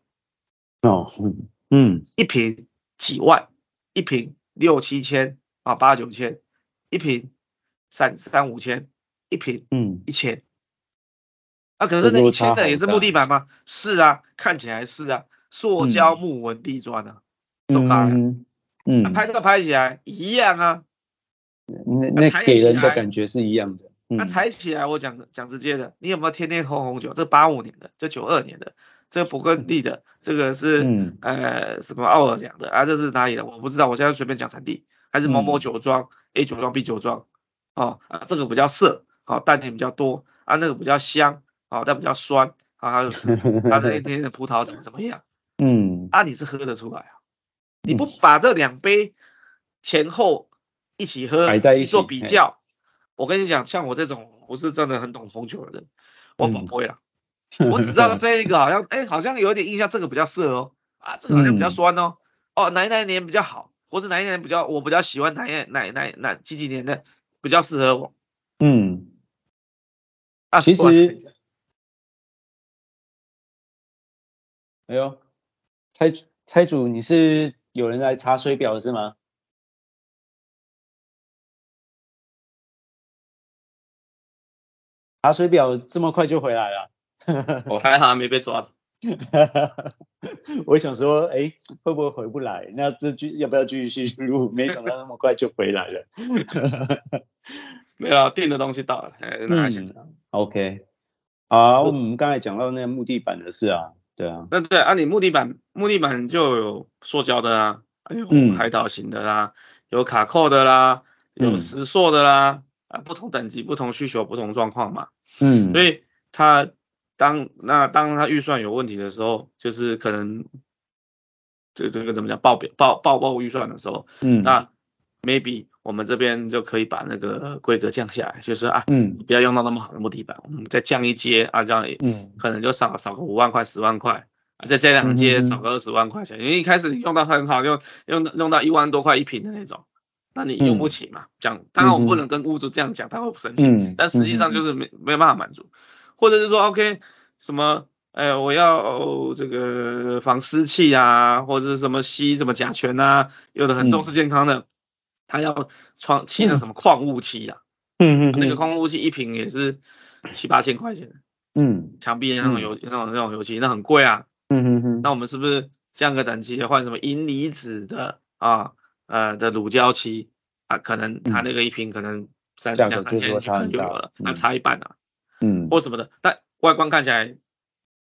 哦，嗯嗯，一平几万，一平六七千啊，八九千，一平三三五千，一平嗯。一千，啊，可是那一千的也是木地板吗？是啊，看起来是啊。塑胶木纹地砖啊，走开、嗯，嗯，那拍照拍起来一样啊，那那给人的感觉是一样的。那踩起来，我讲讲直接的，你有没有天天喝红酒？这八五年的，这九二年的，这勃艮第的，这个是、嗯、呃什么奥尔良的啊？这是哪里的？我不知道，我现在随便讲产地，还是某某酒庄、嗯、A 酒庄 B 酒庄，哦啊，这个比较涩，好淡点比较多啊，那个比较香，好但比较酸啊，它的那天的葡萄怎么怎么样？嗯，啊，你是喝得出来啊？你不把这两杯前后一起喝，一起做比较，我跟你讲，像我这种不是真的很懂红酒的人，我不会了。我只知道这一个好像，哎，好像有点印象，这个比较涩哦，啊，这个好像比较酸哦，哦，哪一哪一年比较好，或是哪一年比较，我比较喜欢哪一哪哪哪几几年的比较适合我。嗯，啊，其实，哎呦。猜猜主，你是有人来查水表是吗？查水表这么快就回来了？我还好没被抓走。我想说，哎、欸，会不会回不来？那这句要不要继续录？没想到那么快就回来了。没有，订的东西到了，那还行。OK，好，我们刚才讲到那个木地板的事啊。对啊，那对啊，你木地板木地板就有塑胶的啦，还有海岛型的啦，嗯、有卡扣的啦，有石塑的啦，啊、嗯，不同等级、不同需求、不同状况嘛。嗯，所以他当那当他预算有问题的时候，就是可能这这个怎么讲报表报报报预算的时候，嗯，那 maybe。我们这边就可以把那个规格降下来，就是啊，嗯，不要用到那么好的木地板，我们再降一阶啊，这样，嗯，可能就少少个五万块、十万块，啊，再加两阶少个二十万块钱，因为一开始你用到很好，用用用到一万多块一平的那种，那你用不起嘛，这样，当然我们不能跟屋主这样讲，他会不生气，但实际上就是没没办法满足，或者是说，OK，什么，哎，我要这个防湿气啊，或者是什么吸什么甲醛啊，有的很重视健康的。他要窗漆那什么矿物漆呀、啊，嗯嗯，那个矿物漆一瓶也是七八千块钱，嗯，墙壁那种油、嗯、那种那种油漆那很贵啊，嗯嗯嗯，那我们是不是降个等级换什么银离子的啊呃的乳胶漆？啊？可能他那个一瓶可能三两三千就有了，那差一半啊，嗯，或什么的，但外观看起来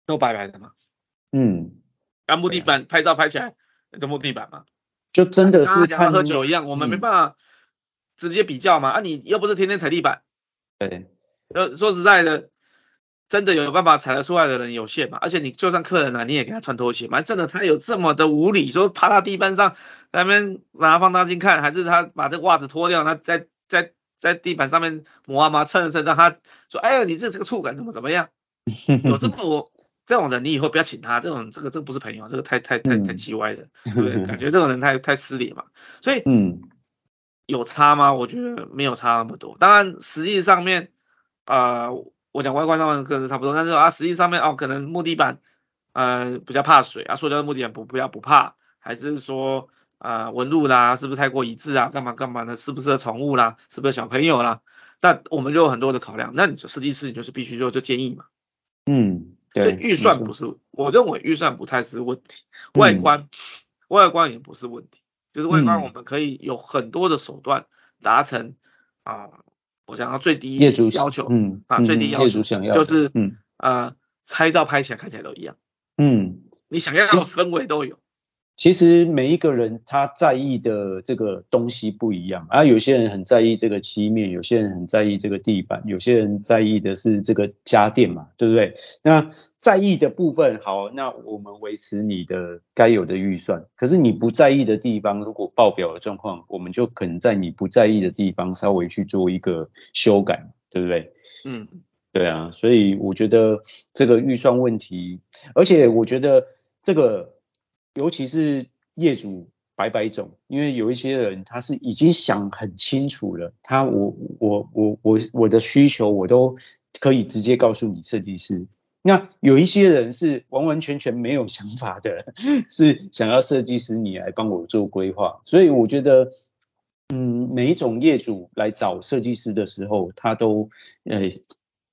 都白白的嘛，嗯，那木地板拍照拍起来就木地板嘛。就真的是像喝酒一样，我们没办法直接比较嘛。啊，你又不是天天踩地板。对。呃，说实在的，真的有办法踩得出来的人有限嘛。而且你就算客人来，你也给他穿拖鞋嘛。真的他有这么的无理，说趴到地板上，在那边拿放大镜看，还是他把这袜子脱掉，他在在在地板上面磨啊磨，蹭一蹭，让他说，哎呀，你这这个触感怎么怎么样？有这么我。这种人你以后不要请他，这种这个这个不是朋友，这个太太太太奇歪了，对不对？感觉这种人太太失礼嘛。所以，嗯，有差吗？我觉得没有差那么多。当然，实际上面，呃，我讲外观上面可能是差不多，但是啊，实际上面哦，可能木地板，呃，比较怕水啊，塑胶的木地板不不要不怕，还是说啊，纹路啦，是不是太过一致啊？干嘛干嘛的？适不适合宠物啦？是不适合小朋友啦？但我们就有很多的考量，那你设计师你就是必须就就建议嘛，嗯。所以预算不是，我认为预算不太是问题，外观，外观也不是问题，就是外观我们可以有很多的手段达成啊，我想要最低要求，嗯啊最低要求就是嗯。啊，拍照拍起来看起来都一样，嗯，你想要的氛围都有。其实每一个人他在意的这个东西不一样啊，有些人很在意这个漆面，有些人很在意这个地板，有些人在意的是这个家电嘛，对不对？那在意的部分好，那我们维持你的该有的预算。可是你不在意的地方，如果爆表的状况，我们就可能在你不在意的地方稍微去做一个修改，对不对？嗯，对啊，所以我觉得这个预算问题，而且我觉得这个。尤其是业主百百种，因为有一些人他是已经想很清楚了，他我我我我我的需求我都可以直接告诉你设计师。那有一些人是完完全全没有想法的，是想要设计师你来帮我做规划。所以我觉得，嗯，每一种业主来找设计师的时候，他都呃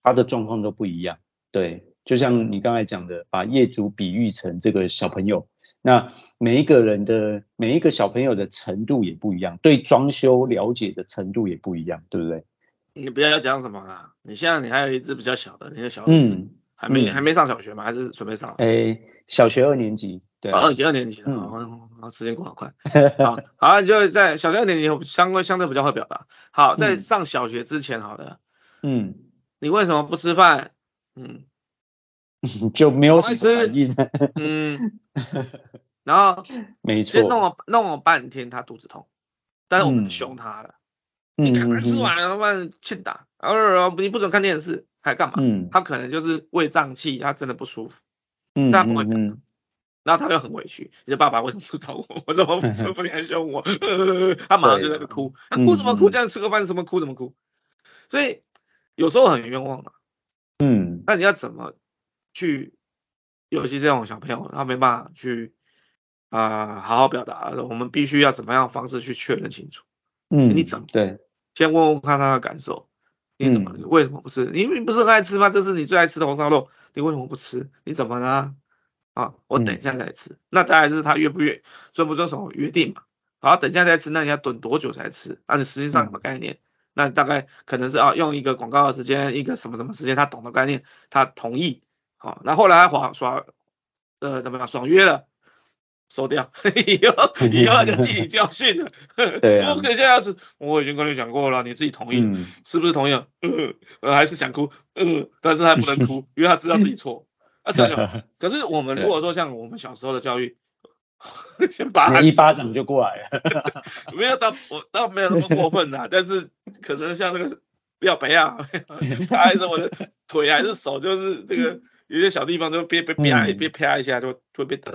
他的状况都不一样。对，就像你刚才讲的，把业主比喻成这个小朋友。那每一个人的每一个小朋友的程度也不一样，对装修了解的程度也不一样，对不对？你不要讲什么啦，你现在你还有一只比较小的，你的小儿子、嗯、还没、嗯、还没上小学吗？还是准备上？哎、欸，小学二年级，对，二级二年级，嗯，好，时间过好快，好，好，你就在小学二年级相对相对比较会表达，好，在上小学之前，好的，嗯，你为什么不吃饭？嗯。就没有什么反应，嗯，然后没错，弄了弄了半天他肚子痛，但是我们凶他了，嗯、你赶快吃完了，不然欠打，然后你不准看电视，还干嘛？嗯，他可能就是胃胀气，他真的不舒服，嗯，但不会，嗯，然后他又很委屈，你的爸爸为什么不找我？我怎么不舒服你还凶我？他马上就在那哭，他哭什么哭？这样吃个饭什么哭什么哭？所以有时候很冤枉嘛，嗯，那你要怎么？去，尤其这种小朋友，他没办法去啊、呃，好好表达。我们必须要怎么样方式去确认清楚？嗯，你怎么对？先问问看他的感受。你怎么？嗯、为什么不吃？你你不是很爱吃吗？这是你最爱吃的红烧肉，你为什么不吃？你怎么呢？啊，我等一下再吃。嗯、那大概就是他约不约，遵不遵守约定嘛？好，等一下再吃，那你要等多久才吃？那你实际上什么概念？嗯、那大概可能是啊，用一个广告的时间，一个什么什么时间，他懂的概念，他同意。好，那后来还耍呃怎么样爽约了，收掉，以后以后就记你教训了。对啊。不可以这样子，我已经跟你讲过了，你自己同意，嗯、是不是同意？嗯，呃还是想哭，嗯，但是他不能哭，因为他知道自己错。啊，这样。可是我们如果说像我们小时候的教育，先把他一巴掌就过来了，没有到我倒没有那么过分啦，但是可能像那个不要背啊，还是我的腿还是手，就是这个。有些小地方都别别啪别啪一下就会被打。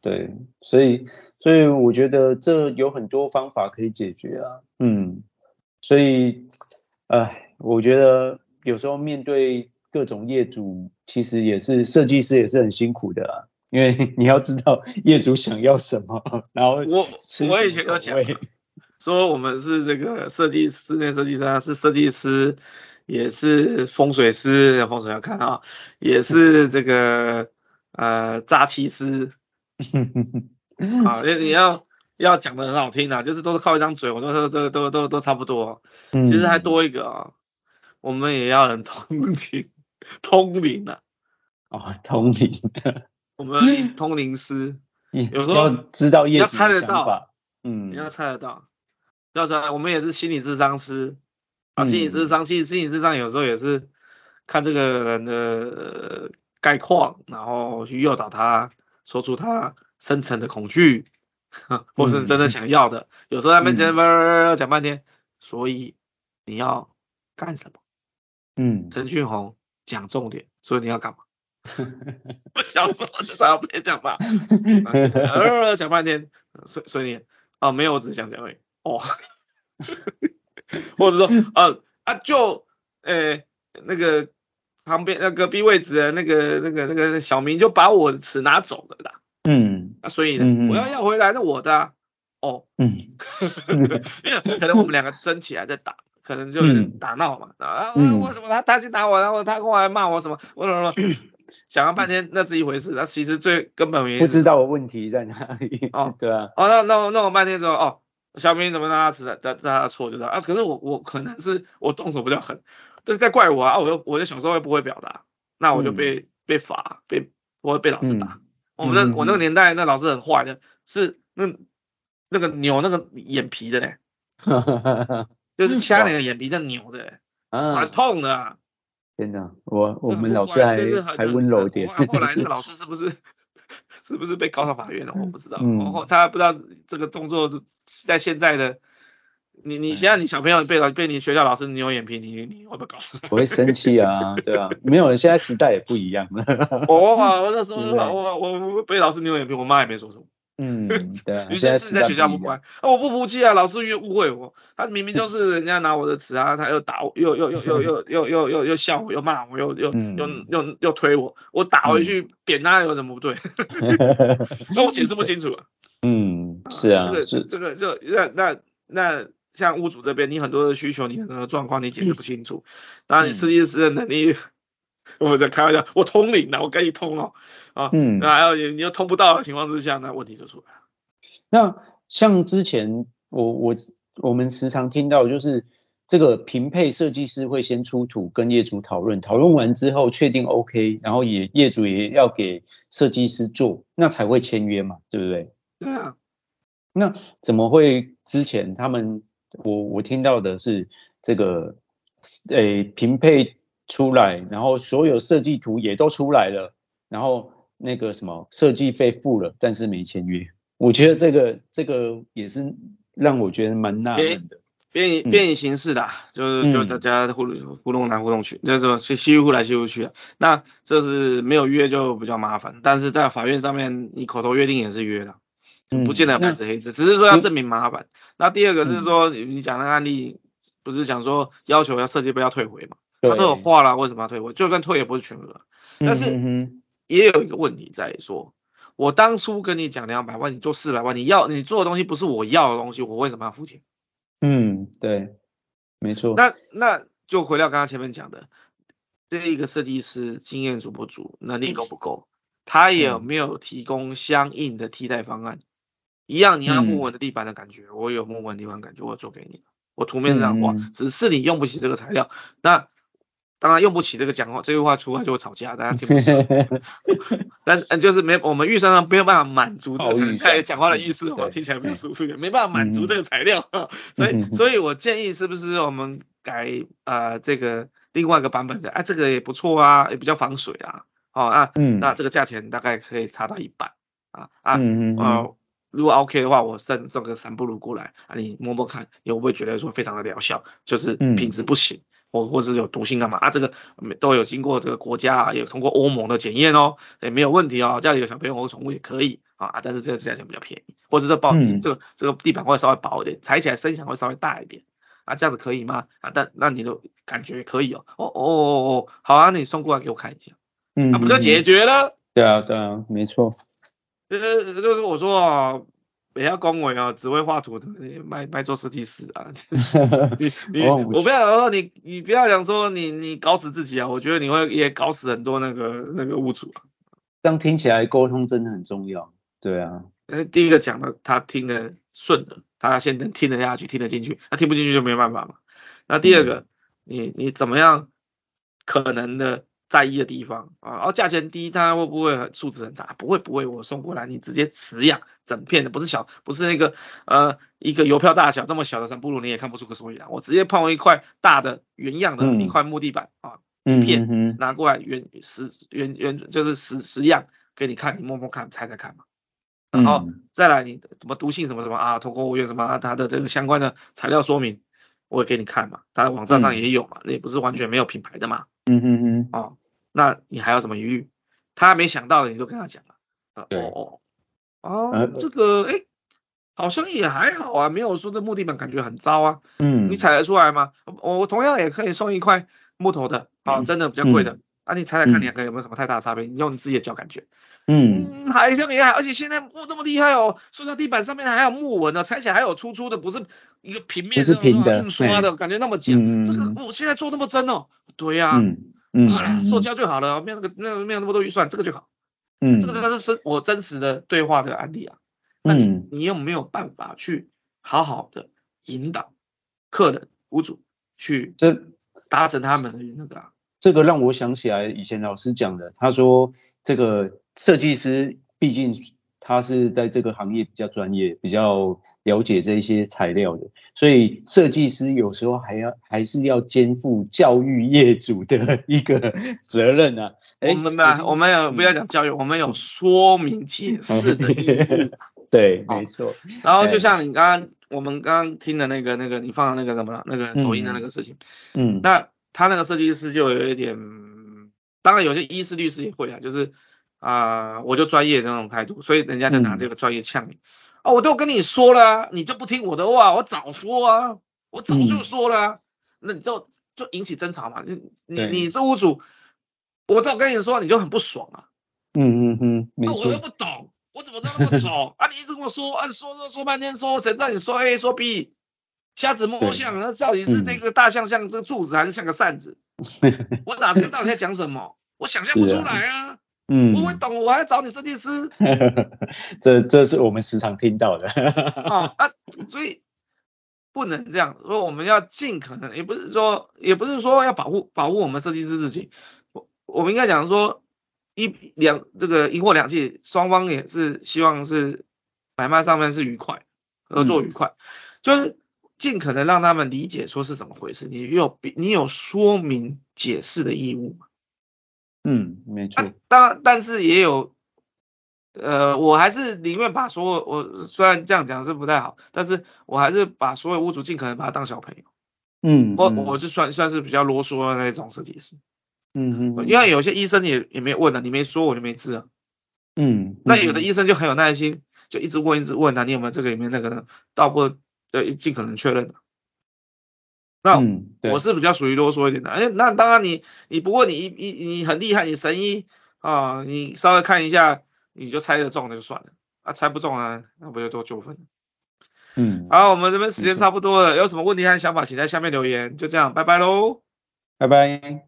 对，所以所以我觉得这有很多方法可以解决啊，嗯，所以，哎，我觉得有时候面对各种业主，其实也是设计师也是很辛苦的啊，因为 你要知道业主想要什么，然后我我以前都讲，说我们是这个设计室内设计师，是设计师。也是风水师，风水要看啊，也是这个呃诈欺师，啊，你你要要讲的很好听啊，就是都是靠一张嘴，我都都都都都都差不多，其实还多一个啊，我们也要很通灵，通灵啊，哦，通灵，我们通灵师，有时候知道要猜得到，嗯，你要猜得到，要猜，我们也是心理智商师。啊，心理智商，心心理智商有时候也是看这个人的概况，然后去诱导他说出他深层的恐惧，或是真的想要的。嗯、有时候他们讲讲半天，所以你要干什么？嗯，陈俊宏讲重点，所以你要干嘛？我小时候就常常被讲吧，讲半天，所以所以你哦没有，我只想讲而已。哦。或者说，啊啊就，诶、欸、那个旁边那隔壁位置的那个那个那个小明就把我的尺拿走了啦。嗯，啊所以呢，我要要回来，那我的、啊。哦，嗯，因为可能我们两个争起来在打，可能就打闹嘛。啊，为什么他他去打我，然后他过来骂我什么？我什么？想了半天那是一回事，那其实最根本原因不知道我问题在哪里。哦，对啊。哦，那那弄了半天之后，哦。小明怎么让他吃的？他他的错就是啊，可是我我可能是我动手比较狠，但是在怪我啊，我就我就小时候又不会表达，那我就被、嗯、被罚，被我会被老师打，我们那我那个年代那老师很坏的，是那那个扭那个眼皮的嘞，就是掐你的眼皮在扭的，很痛的啊。天哪，我我们老师还还温柔点。后来那个 老师是不是是不是被告上法院了？我不知道。然后他不知道这个动作在现在的。你你现在你小朋友被老被你学校老师扭眼皮，你你会不会搞？我会生气啊，对啊，没有，现在时代也不一样了。我我那时候我我我被老师扭眼皮，我妈也没说什么。嗯，对啊。现在是在学校不乖，我不服气啊，老师又误会我，他明明就是人家拿我的尺啊，他又打我，又又又又 又又又又又笑我，又骂我，又又又又又推我，我打回去扁他有什么不对？那我解释不清楚。嗯，是啊，这个这个就那那那。像屋主这边，你很多的需求，你很多的状况，你解释不清楚，然后你设计师的能力，我在开玩笑，我通灵的，我跟你通哦，啊，嗯，那还有你你又通不到的情况之下，那问题就出来了。那像之前我我我们时常听到，就是这个平配设计师会先出图跟业主讨论，讨论完之后确定 OK，然后也业主也要给设计师做，那才会签约嘛，对不对？对啊。那怎么会之前他们？我我听到的是这个，诶，平配出来，然后所有设计图也都出来了，然后那个什么设计费付了，但是没签约。我觉得这个这个也是让我觉得蛮纳闷的。变变变形式的，就是就大家互互动来互动去，那种稀稀糊来稀糊去啊。那这是没有约就比较麻烦，但是在法院上面你口头约定也是约的。不见得白纸黑字，只是说要证明麻烦。那第二个是说，你讲那个案例，不是讲说要求要设计费要退回嘛？他都有画了，为什么要退回？就算退也不是全额。但是也有一个问题在于说，我当初跟你讲两百万，你做四百万，你要你做的东西不是我要的东西，我为什么要付钱？嗯，对，没错。那那就回到刚刚前面讲的，这一个设计师经验足不足，能力够不够？他有没有提供相应的替代方案？一样，你要木纹的地板的感觉，嗯、我有木纹地板感觉，我做给你。我图面是这样画，嗯、只是你用不起这个材料。那当然用不起这个讲话，这句话出来就会吵架，大家听不懂。但嗯，就是没我们预算上没有办法满足这个材料，讲话的意思我，听起来比较舒服一点，没办法满足这个材料，嗯、所以所以我建议是不是我们改啊、呃、这个另外一个版本的，哎、啊、这个也不错啊，也比较防水啊，哦啊，嗯、那这个价钱大概可以差到一半啊啊，嗯嗯呃如果 OK 的话，我送送个三不如过来啊，你摸摸看，你会不会觉得说非常的疗效？就是品质不行，嗯、或或是有毒性干嘛啊？这个都有经过这个国家啊，也有通过欧盟的检验哦，也没有问题哦。家里有小朋友或宠物也可以啊，但是这个价钱比较便宜，或者这包、嗯、这个这个地板会稍微薄一点，踩起来声响会稍微大一点啊，这样子可以吗？啊，但那你的感觉可以哦，哦哦哦哦，好啊，那你送过来给我看一下，嗯，那不就解决了？对啊对啊，没错。就是就是我说啊，不要恭维啊，只会画图的，卖卖做设计师啊。你你我不要说你你不要想说你你搞死自己啊，我觉得你会也搞死很多那个那个屋主啊。这样听起来沟通真的很重要。对啊，第一个讲的他听得顺的，他先能听得下去，听得进去，他听不进去就没办法嘛。那第二个，嗯、你你怎么样可能的？在意的地方啊，然后价钱低，它会不会很素质很差？不会不会，我送过来你直接瓷样整片的，不是小，不是那个呃一个邮票大小这么小的三不如你也看不出个所以然。我直接碰一块大的原样的一块木地板啊，一片拿过来原实原原就是实实样给你看，你摸摸看，猜猜看嘛。然后再来你什么毒性什么什么啊，通过物业什么啊，它的这个相关的材料说明我也给你看嘛，它的网站上也有嘛，那也不是完全没有品牌的嘛。嗯哼哼，哦，那你还有什么疑虑？他没想到的，你就跟他讲了。哦哦哦，哦，这个哎，好像也还好啊，没有说这木地板感觉很糟啊。嗯，你踩得出来吗？我我同样也可以送一块木头的，啊，真的比较贵的。啊，你踩踩看，你看有没有什么太大的差别？你用你自己的脚感觉。嗯，好像也还，而且现在木这么厉害哦，塑料地板上面还有木纹呢，踩起来还有粗粗的，不是一个平面，是平刷的感觉那么紧。这个我现在做那么真哦。对呀，嗯嗯，好了，塑胶就好了，没有那个没有没有那么多预算，这个就好。嗯，这个这个是真我真实的对话的案例啊。那你你有没有办法去好好的引导客人屋主去这达成他们的那个啊？这个让我想起来以前老师讲的，他说这个设计师毕竟他是在这个行业比较专业，比较了解这些材料的，所以设计师有时候还要还是要肩负教育业主的一个责任啊。我们没有，我们有不要讲教育，我们有说明解释的义务。对，没错。然后就像你刚刚我们刚刚听的那个那个你放的那个什么那个抖音的那个事情，嗯，那他那个设计师就有一点，当然有些医师律师也会啊，就是啊、呃，我就专业的那种态度，所以人家就拿这个专业呛你。嗯哦，我都跟你说了啊，你就不听我的话，我早说啊，我早就说了啊，嗯、那你就就引起争吵嘛，你你你是屋主，我早跟你说，你就很不爽啊，嗯嗯嗯，那我又不懂，我怎么知道那么丑 啊？你一直跟我说，啊说说说半天说，谁知道你说 A 说 B，瞎子摸象，那到底是这个大象像这个柱子还是像个扇子？我哪知道你在讲什么？我想象不出来啊。嗯，我会懂，我还要找你设计师。这这是我们时常听到的。啊啊，所以不能这样说，我们要尽可能，也不是说，也不是说要保护保护我们设计师自己。我我们应该讲说，一两这个一货两季，双方也是希望是买卖上面是愉快，合作愉快，嗯、就是尽可能让他们理解说是怎么回事。你有你有说明解释的义务。嗯，没错。当、啊、但是也有，呃，我还是宁愿把所有，我虽然这样讲是不太好，但是我还是把所有屋主尽可能把他当小朋友。嗯，我我是算算是比较啰嗦的那种设计师。嗯嗯。因为有些医生也也没问了，你没说我就没治啊。嗯。那有的医生就很有耐心，就一直问一直问啊，你有没有这个有没有那个呢？倒不呃，尽可能确认。那我是比较属于啰嗦一点的，哎，那当然你你不过你一你你很厉害，你神医啊，你稍微看一下你就猜得中就算了，啊猜不中啊，那不就多纠纷？嗯，好，我们这边时间差不多了，有什么问题和想法，请在下面留言，就这样，拜拜喽，拜拜。